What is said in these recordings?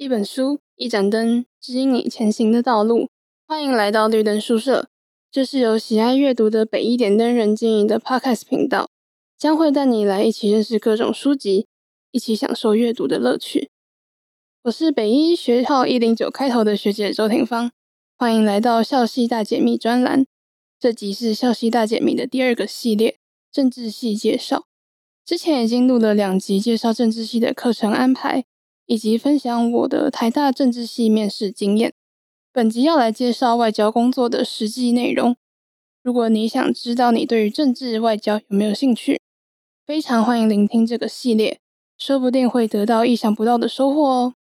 一本书，一盏灯，指引你前行的道路。欢迎来到绿灯书社，这是由喜爱阅读的北一点灯人经营的 Podcast 频道，将会带你来一起认识各种书籍，一起享受阅读的乐趣。我是北医学号一零九开头的学姐周庭芳，欢迎来到校系大解密专栏。这集是校系大解密的第二个系列——政治系介绍。之前已经录了两集介绍政治系的课程安排。以及分享我的台大政治系面试经验。本集要来介绍外交工作的实际内容。如果你想知道你对于政治外交有没有兴趣，非常欢迎聆听这个系列，说不定会得到意想不到的收获哦。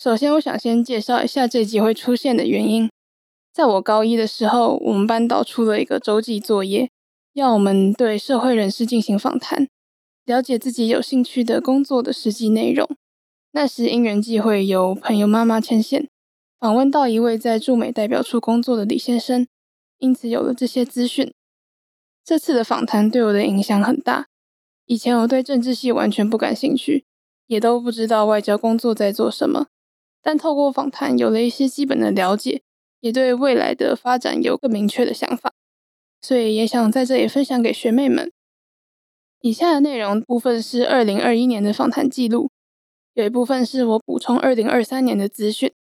首先，我想先介绍一下这集会出现的原因。在我高一的时候，我们班导出了一个周记作业，要我们对社会人士进行访谈。了解自己有兴趣的工作的实际内容。那时因缘际会，由朋友妈妈牵线，访问到一位在驻美代表处工作的李先生，因此有了这些资讯。这次的访谈对我的影响很大。以前我对政治系完全不感兴趣，也都不知道外交工作在做什么。但透过访谈，有了一些基本的了解，也对未来的发展有更明确的想法。所以也想在这里分享给学妹们。以下的内容部分是二零二一年的访谈记录，有一部分是我补充二零二三年的资讯，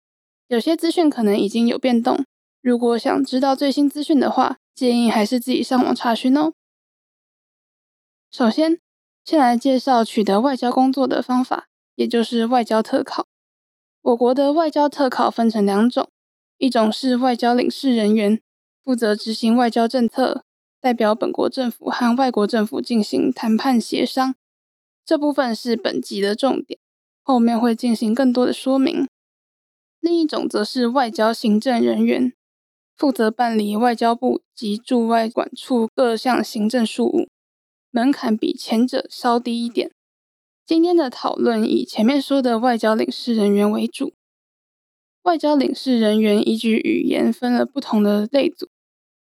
有些资讯可能已经有变动。如果想知道最新资讯的话，建议还是自己上网查询哦。首先，先来介绍取得外交工作的方法，也就是外交特考。我国的外交特考分成两种，一种是外交领事人员，负责执行外交政策。代表本国政府和外国政府进行谈判协商，这部分是本集的重点，后面会进行更多的说明。另一种则是外交行政人员，负责办理外交部及驻外馆处各项行政事务，门槛比前者稍低一点。今天的讨论以前面说的外交领事人员为主。外交领事人员依据语言分了不同的类组。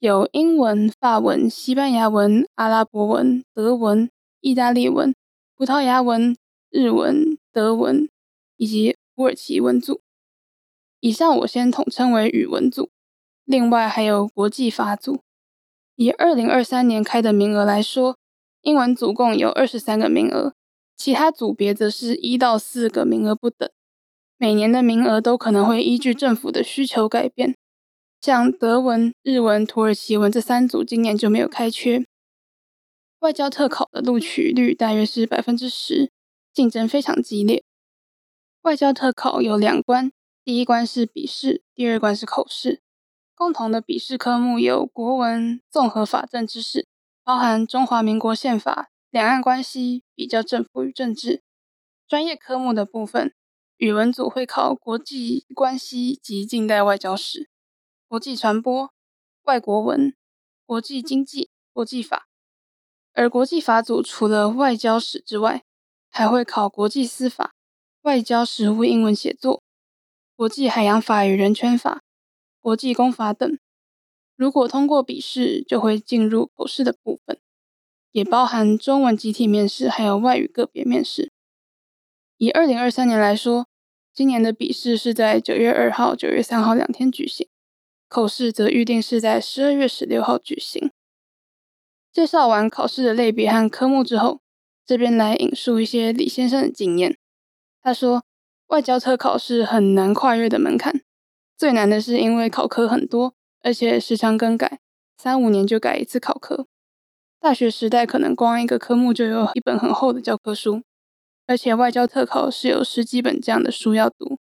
有英文、法文、西班牙文、阿拉伯文、德文、意大利文、葡萄牙文、日文、德文以及土耳其文组。以上我先统称为语文组。另外还有国际法组。以二零二三年开的名额来说，英文组共有二十三个名额，其他组别则是一到四个名额不等。每年的名额都可能会依据政府的需求改变。像德文、日文、土耳其文这三组今年就没有开缺。外交特考的录取率大约是百分之十，竞争非常激烈。外交特考有两关，第一关是笔试，第二关是口试。共同的笔试科目有国文、综合法政知识，包含中华民国宪法、两岸关系、比较政府与政治。专业科目的部分，语文组会考国际关系及近代外交史。国际传播、外国文、国际经济、国际法，而国际法组除了外交史之外，还会考国际司法、外交实务英文写作、国际海洋法与人权法、国际公法等。如果通过笔试，就会进入口试的部分，也包含中文集体面试，还有外语个别面试。以二零二三年来说，今年的笔试是在九月二号、九月三号两天举行。口试则预定是在十二月十六号举行。介绍完考试的类别和科目之后，这边来引述一些李先生的经验。他说，外交特考是很难跨越的门槛，最难的是因为考科很多，而且时常更改，三五年就改一次考科。大学时代可能光一个科目就有一本很厚的教科书，而且外交特考是有十几本这样的书要读，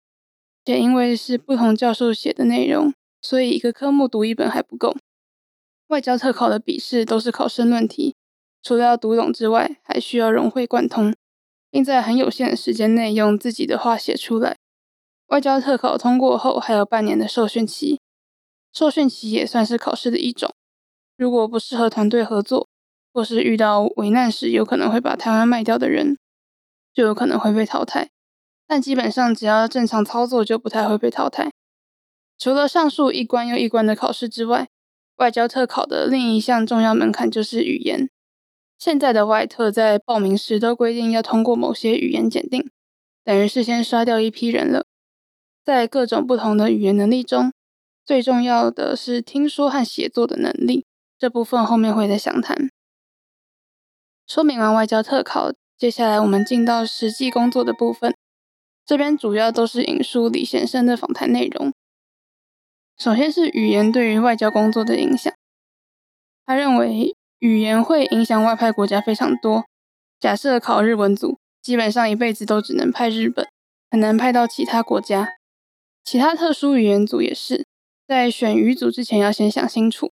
且因为是不同教授写的内容。所以一个科目读一本还不够，外交特考的笔试都是考申论题，除了要读懂之外，还需要融会贯通，并在很有限的时间内用自己的话写出来。外交特考通过后，还有半年的受训期，受训期也算是考试的一种。如果不适合团队合作，或是遇到危难时有可能会把台湾卖掉的人，就有可能会被淘汰。但基本上只要正常操作，就不太会被淘汰。除了上述一关又一关的考试之外，外交特考的另一项重要门槛就是语言。现在的外特在报名时都规定要通过某些语言检定，等于是先刷掉一批人了。在各种不同的语言能力中，最重要的是听说和写作的能力，这部分后面会再详谈。说明完外交特考，接下来我们进到实际工作的部分。这边主要都是引述李先生的访谈内容。首先是语言对于外交工作的影响，他认为语言会影响外派国家非常多。假设考日文组，基本上一辈子都只能派日本，很难派到其他国家。其他特殊语言组也是，在选语组之前要先想清楚。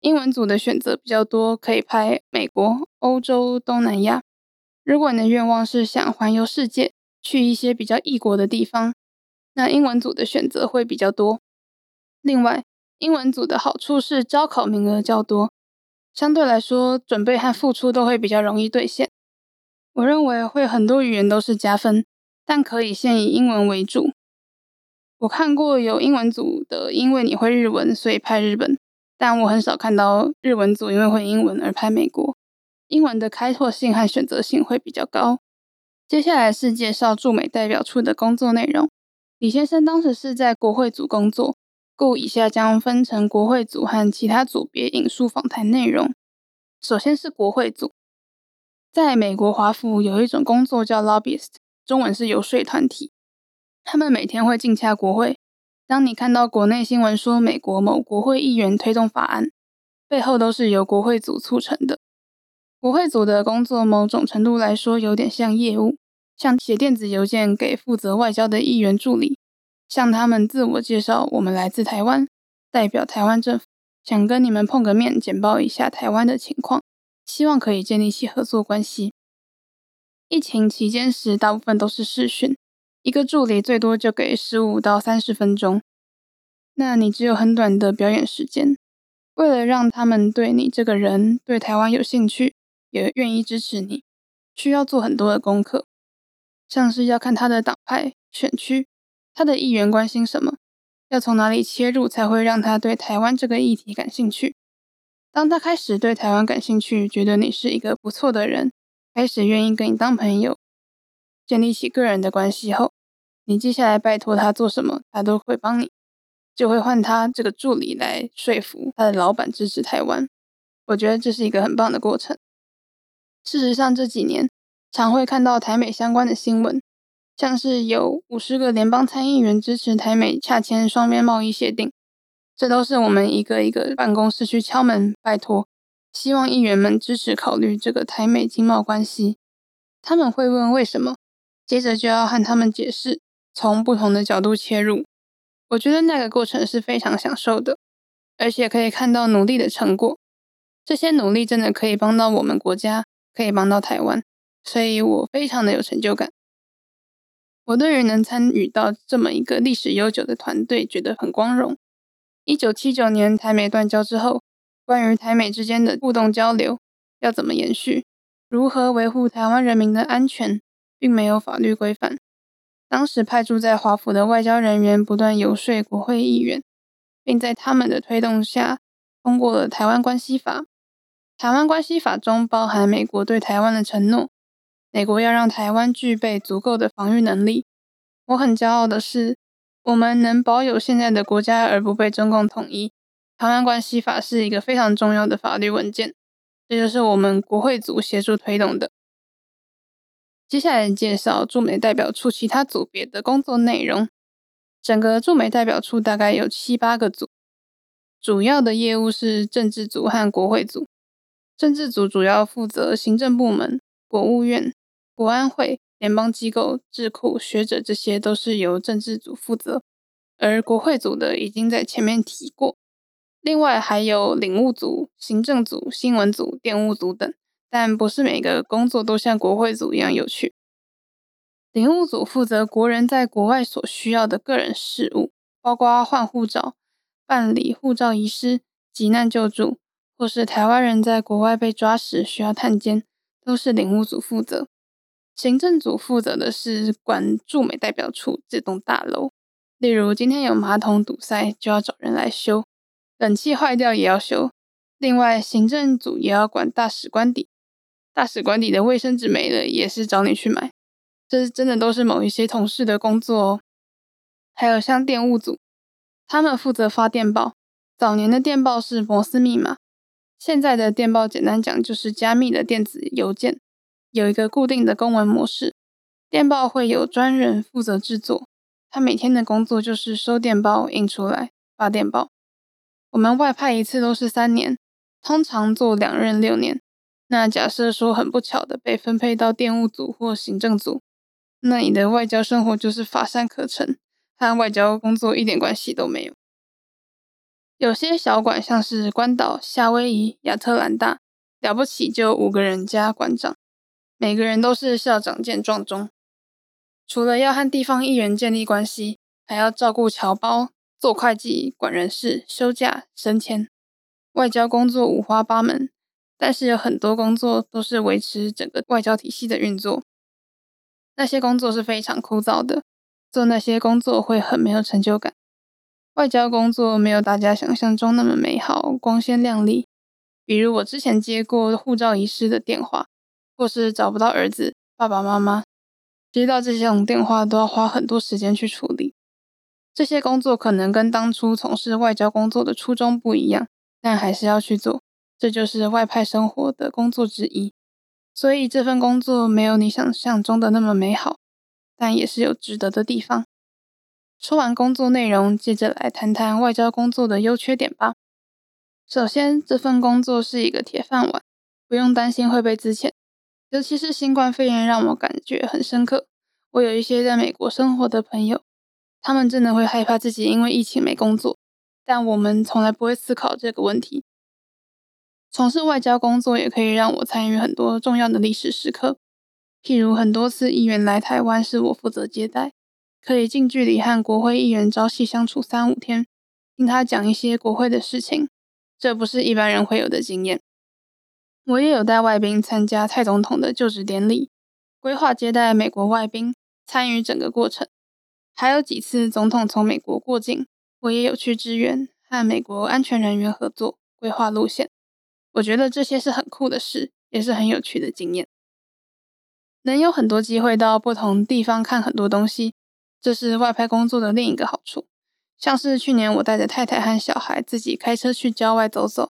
英文组的选择比较多，可以拍美国、欧洲、东南亚。如果你的愿望是想环游世界，去一些比较异国的地方，那英文组的选择会比较多。另外，英文组的好处是招考名额较多，相对来说准备和付出都会比较容易兑现。我认为会很多语言都是加分，但可以先以英文为主。我看过有英文组的，因为你会日文，所以派日本。但我很少看到日文组因为会英文而拍美国。英文的开拓性和选择性会比较高。接下来是介绍驻美代表处的工作内容。李先生当时是在国会组工作，故以下将分成国会组和其他组别引述访谈内容。首先是国会组，在美国华府有一种工作叫 lobbyist，中文是游说团体。他们每天会进洽国会。当你看到国内新闻说美国某国会议员推动法案，背后都是由国会组促成的。国会组的工作某种程度来说有点像业务，像写电子邮件给负责外交的议员助理，向他们自我介绍，我们来自台湾，代表台湾政府，想跟你们碰个面，简报一下台湾的情况，希望可以建立起合作关系。疫情期间时，大部分都是视讯。一个助理最多就给十五到三十分钟，那你只有很短的表演时间。为了让他们对你这个人、对台湾有兴趣，也愿意支持你，需要做很多的功课，像是要看他的党派、选区，他的议员关心什么，要从哪里切入才会让他对台湾这个议题感兴趣。当他开始对台湾感兴趣，觉得你是一个不错的人，开始愿意跟你当朋友，建立起个人的关系后，你接下来拜托他做什么，他都会帮你，就会换他这个助理来说服他的老板支持台湾。我觉得这是一个很棒的过程。事实上，这几年常会看到台美相关的新闻，像是有五十个联邦参议员支持台美洽签双边贸易协定，这都是我们一个一个办公室去敲门拜托，希望议员们支持考虑这个台美经贸关系。他们会问为什么，接着就要和他们解释。从不同的角度切入，我觉得那个过程是非常享受的，而且可以看到努力的成果。这些努力真的可以帮到我们国家，可以帮到台湾，所以我非常的有成就感。我对于能参与到这么一个历史悠久的团队，觉得很光荣。一九七九年台美断交之后，关于台美之间的互动交流要怎么延续，如何维护台湾人民的安全，并没有法律规范。当时派驻在华府的外交人员不断游说国会议员，并在他们的推动下通过了《台湾关系法》。《台湾关系法》中包含美国对台湾的承诺，美国要让台湾具备足够的防御能力。我很骄傲的是，我们能保有现在的国家而不被中共统一。《台湾关系法》是一个非常重要的法律文件，这就是我们国会组协助推动的。接下来介绍驻美代表处其他组别的工作内容。整个驻美代表处大概有七八个组，主要的业务是政治组和国会组。政治组主要负责行政部门、国务院、国安会、联邦机构、智库、学者，这些都是由政治组负责。而国会组的已经在前面提过，另外还有领务组、行政组、新闻组、电务组等。但不是每个工作都像国会组一样有趣。领务组负责国人在国外所需要的个人事务，包括换护照、办理护照遗失、急难救助，或是台湾人在国外被抓时需要探监，都是领务组负责。行政组负责的是管驻美代表处这栋大楼，例如今天有马桶堵塞，就要找人来修；冷气坏掉也要修。另外，行政组也要管大使官邸，大使馆里的卫生纸没了，也是找你去买。这真的都是某一些同事的工作哦。还有像电务组，他们负责发电报。早年的电报是摩斯密码，现在的电报简单讲就是加密的电子邮件，有一个固定的公文模式。电报会有专人负责制作，他每天的工作就是收电报、印出来、发电报。我们外派一次都是三年，通常做两任六年。那假设说很不巧的被分配到电务组或行政组，那你的外交生活就是乏善可陈，和外交工作一点关系都没有。有些小馆像是关岛、夏威夷、亚特兰大，了不起就五个人加馆长，每个人都是校长见状中。除了要和地方议员建立关系，还要照顾侨胞、做会计、管人事、休假、升迁。外交工作五花八门，但是有很多工作都是维持整个外交体系的运作。那些工作是非常枯燥的，做那些工作会很没有成就感。外交工作没有大家想象中那么美好、光鲜亮丽。比如我之前接过护照遗失的电话，或是找不到儿子、爸爸妈妈，接到这些种电话都要花很多时间去处理。这些工作可能跟当初从事外交工作的初衷不一样，但还是要去做。这就是外派生活的工作之一。所以这份工作没有你想象中的那么美好，但也是有值得的地方。说完工作内容，接着来谈谈外交工作的优缺点吧。首先，这份工作是一个铁饭碗，不用担心会被资遣。尤其是新冠肺炎让我感觉很深刻。我有一些在美国生活的朋友，他们真的会害怕自己因为疫情没工作，但我们从来不会思考这个问题。从事外交工作也可以让我参与很多重要的历史时刻，譬如很多次议员来台湾是我负责接待。可以近距离和国会议员朝夕相处三五天，听他讲一些国会的事情，这不是一般人会有的经验。我也有带外宾参加蔡总统的就职典礼，规划接待美国外宾，参与整个过程。还有几次总统从美国过境，我也有去支援，和美国安全人员合作，规划路线。我觉得这些是很酷的事，也是很有趣的经验。能有很多机会到不同地方看很多东西。这是外派工作的另一个好处，像是去年我带着太太和小孩自己开车去郊外走走，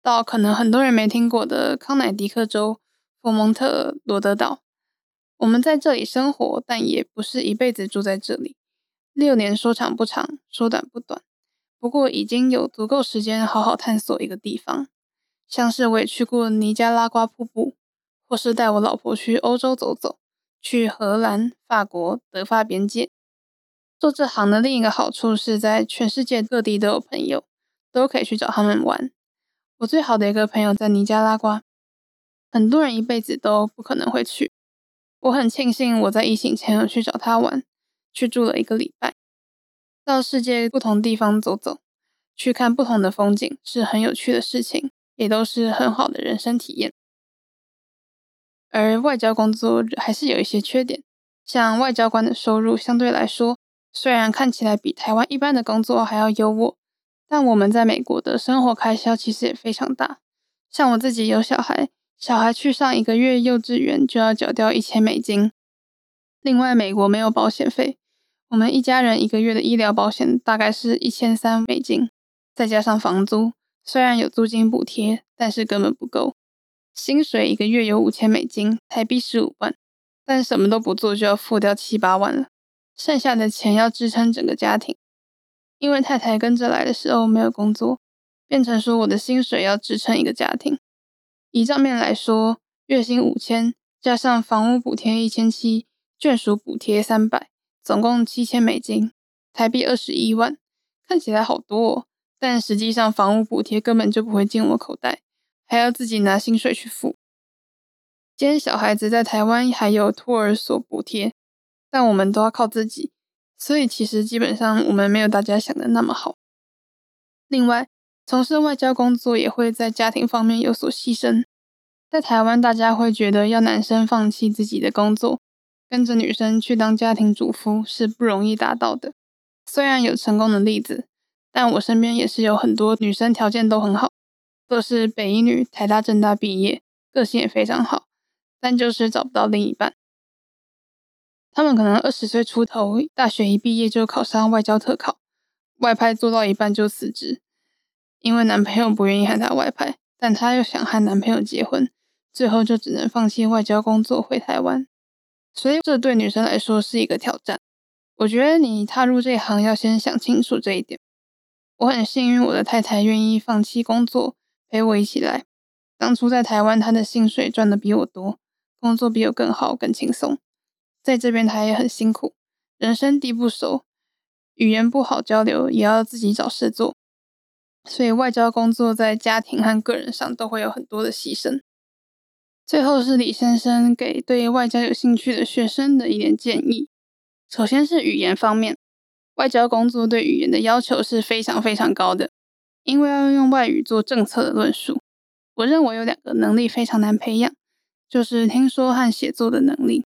到可能很多人没听过的康乃狄克州佛蒙特罗德岛。我们在这里生活，但也不是一辈子住在这里。六年说长不长，说短不短，不过已经有足够时间好好探索一个地方。像是我也去过尼加拉瓜瀑布，或是带我老婆去欧洲走走，去荷兰、法国、德法边界。做这行的另一个好处是在全世界各地都有朋友，都可以去找他们玩。我最好的一个朋友在尼加拉瓜，很多人一辈子都不可能会去。我很庆幸我在疫情前有去找他玩，去住了一个礼拜，到世界不同地方走走，去看不同的风景，是很有趣的事情，也都是很好的人生体验。而外交工作还是有一些缺点，像外交官的收入相对来说。虽然看起来比台湾一般的工作还要优渥，但我们在美国的生活开销其实也非常大。像我自己有小孩，小孩去上一个月幼稚园就要缴掉一千美金。另外，美国没有保险费，我们一家人一个月的医疗保险大概是一千三美金，再加上房租，虽然有租金补贴，但是根本不够。薪水一个月有五千美金，台币十五万，但什么都不做就要付掉七八万了。剩下的钱要支撑整个家庭，因为太太跟着来的时候没有工作，变成说我的薪水要支撑一个家庭。以账面来说，月薪五千，加上房屋补贴一千七，眷属补贴三百，总共七千美金，台币二十一万。看起来好多哦，但实际上房屋补贴根本就不会进我口袋，还要自己拿薪水去付。今天小孩子在台湾还有托儿所补贴。但我们都要靠自己，所以其实基本上我们没有大家想的那么好。另外，从事外交工作也会在家庭方面有所牺牲。在台湾，大家会觉得要男生放弃自己的工作，跟着女生去当家庭主妇是不容易达到的。虽然有成功的例子，但我身边也是有很多女生条件都很好，都是北一女、台大、政大毕业，个性也非常好，但就是找不到另一半。他们可能二十岁出头，大学一毕业就考上外交特考，外派做到一半就辞职，因为男朋友不愿意和她外派，但她又想和男朋友结婚，最后就只能放弃外交工作回台湾。所以这对女生来说是一个挑战。我觉得你踏入这一行要先想清楚这一点。我很幸运，我的太太愿意放弃工作陪我一起来。当初在台湾，她的薪水赚得比我多，工作比我更好更轻松。在这边，她也很辛苦，人生地不熟，语言不好交流，也要自己找事做。所以外交工作在家庭和个人上都会有很多的牺牲。最后是李先生给对外交有兴趣的学生的一点建议。首先是语言方面，外交工作对语言的要求是非常非常高的，因为要用外语做政策的论述。我认为有两个能力非常难培养，就是听说和写作的能力。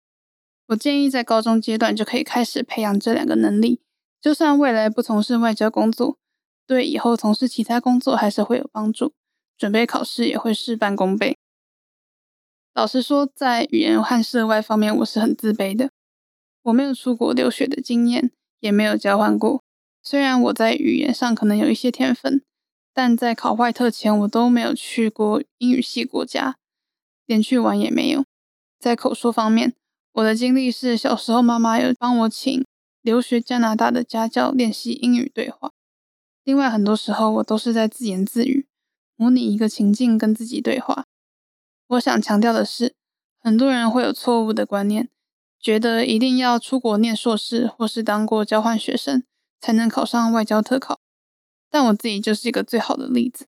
我建议在高中阶段就可以开始培养这两个能力，就算未来不从事外交工作，对以后从事其他工作还是会有帮助，准备考试也会事半功倍。老实说，在语言和涉外方面，我是很自卑的。我没有出国留学的经验，也没有交换过。虽然我在语言上可能有一些天分，但在考外特前，我都没有去过英语系国家，连去玩也没有。在口说方面，我的经历是小时候妈妈有帮我请留学加拿大的家教练习英语对话。另外，很多时候我都是在自言自语，模拟一个情境跟自己对话。我想强调的是，很多人会有错误的观念，觉得一定要出国念硕士或是当过交换学生才能考上外交特考。但我自己就是一个最好的例子。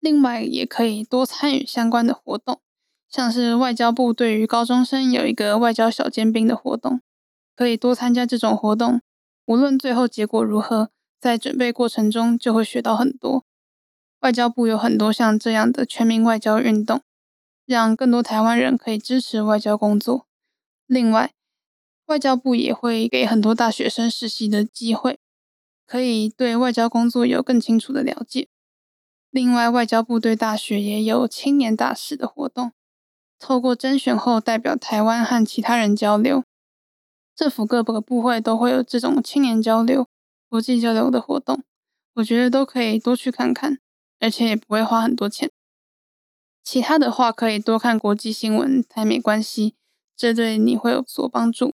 另外，也可以多参与相关的活动，像是外交部对于高中生有一个外交小尖兵的活动，可以多参加这种活动。无论最后结果如何，在准备过程中就会学到很多。外交部有很多像这样的全民外交运动。让更多台湾人可以支持外交工作。另外，外交部也会给很多大学生实习的机会，可以对外交工作有更清楚的了解。另外，外交部对大学也有青年大使的活动，透过甄选后代表台湾和其他人交流。政府各个部会都会有这种青年交流、国际交流的活动，我觉得都可以多去看看，而且也不会花很多钱。其他的话，可以多看国际新闻、台美关系，这对你会有所帮助。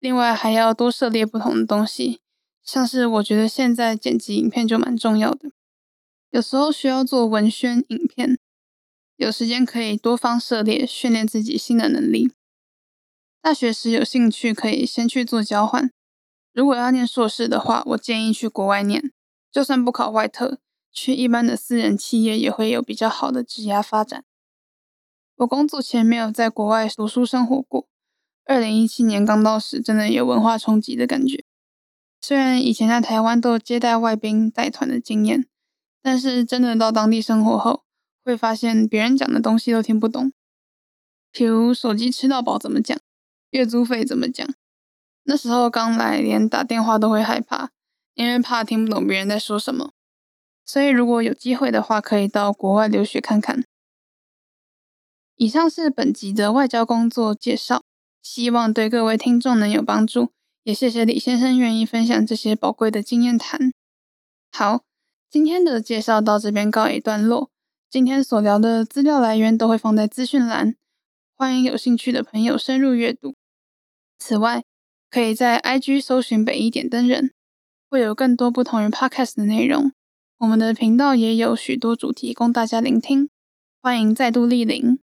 另外，还要多涉猎不同的东西，像是我觉得现在剪辑影片就蛮重要的，有时候需要做文宣影片，有时间可以多方涉猎，训练自己新的能力。大学时有兴趣，可以先去做交换。如果要念硕士的话，我建议去国外念，就算不考外特。去一般的私人企业也会有比较好的职业发展。我工作前没有在国外读书生活过，二零一七年刚到时，真的有文化冲击的感觉。虽然以前在台湾都有接待外宾、带团的经验，但是真的到当地生活后，会发现别人讲的东西都听不懂。譬如手机吃到饱怎么讲，月租费怎么讲。那时候刚来，连打电话都会害怕，因为怕听不懂别人在说什么。所以，如果有机会的话，可以到国外留学看看。以上是本集的外交工作介绍，希望对各位听众能有帮助。也谢谢李先生愿意分享这些宝贵的经验谈。好，今天的介绍到这边告一段落。今天所聊的资料来源都会放在资讯栏，欢迎有兴趣的朋友深入阅读。此外，可以在 IG 搜寻北一点灯人，会有更多不同于 Podcast 的内容。我们的频道也有许多主题供大家聆听，欢迎再度莅临。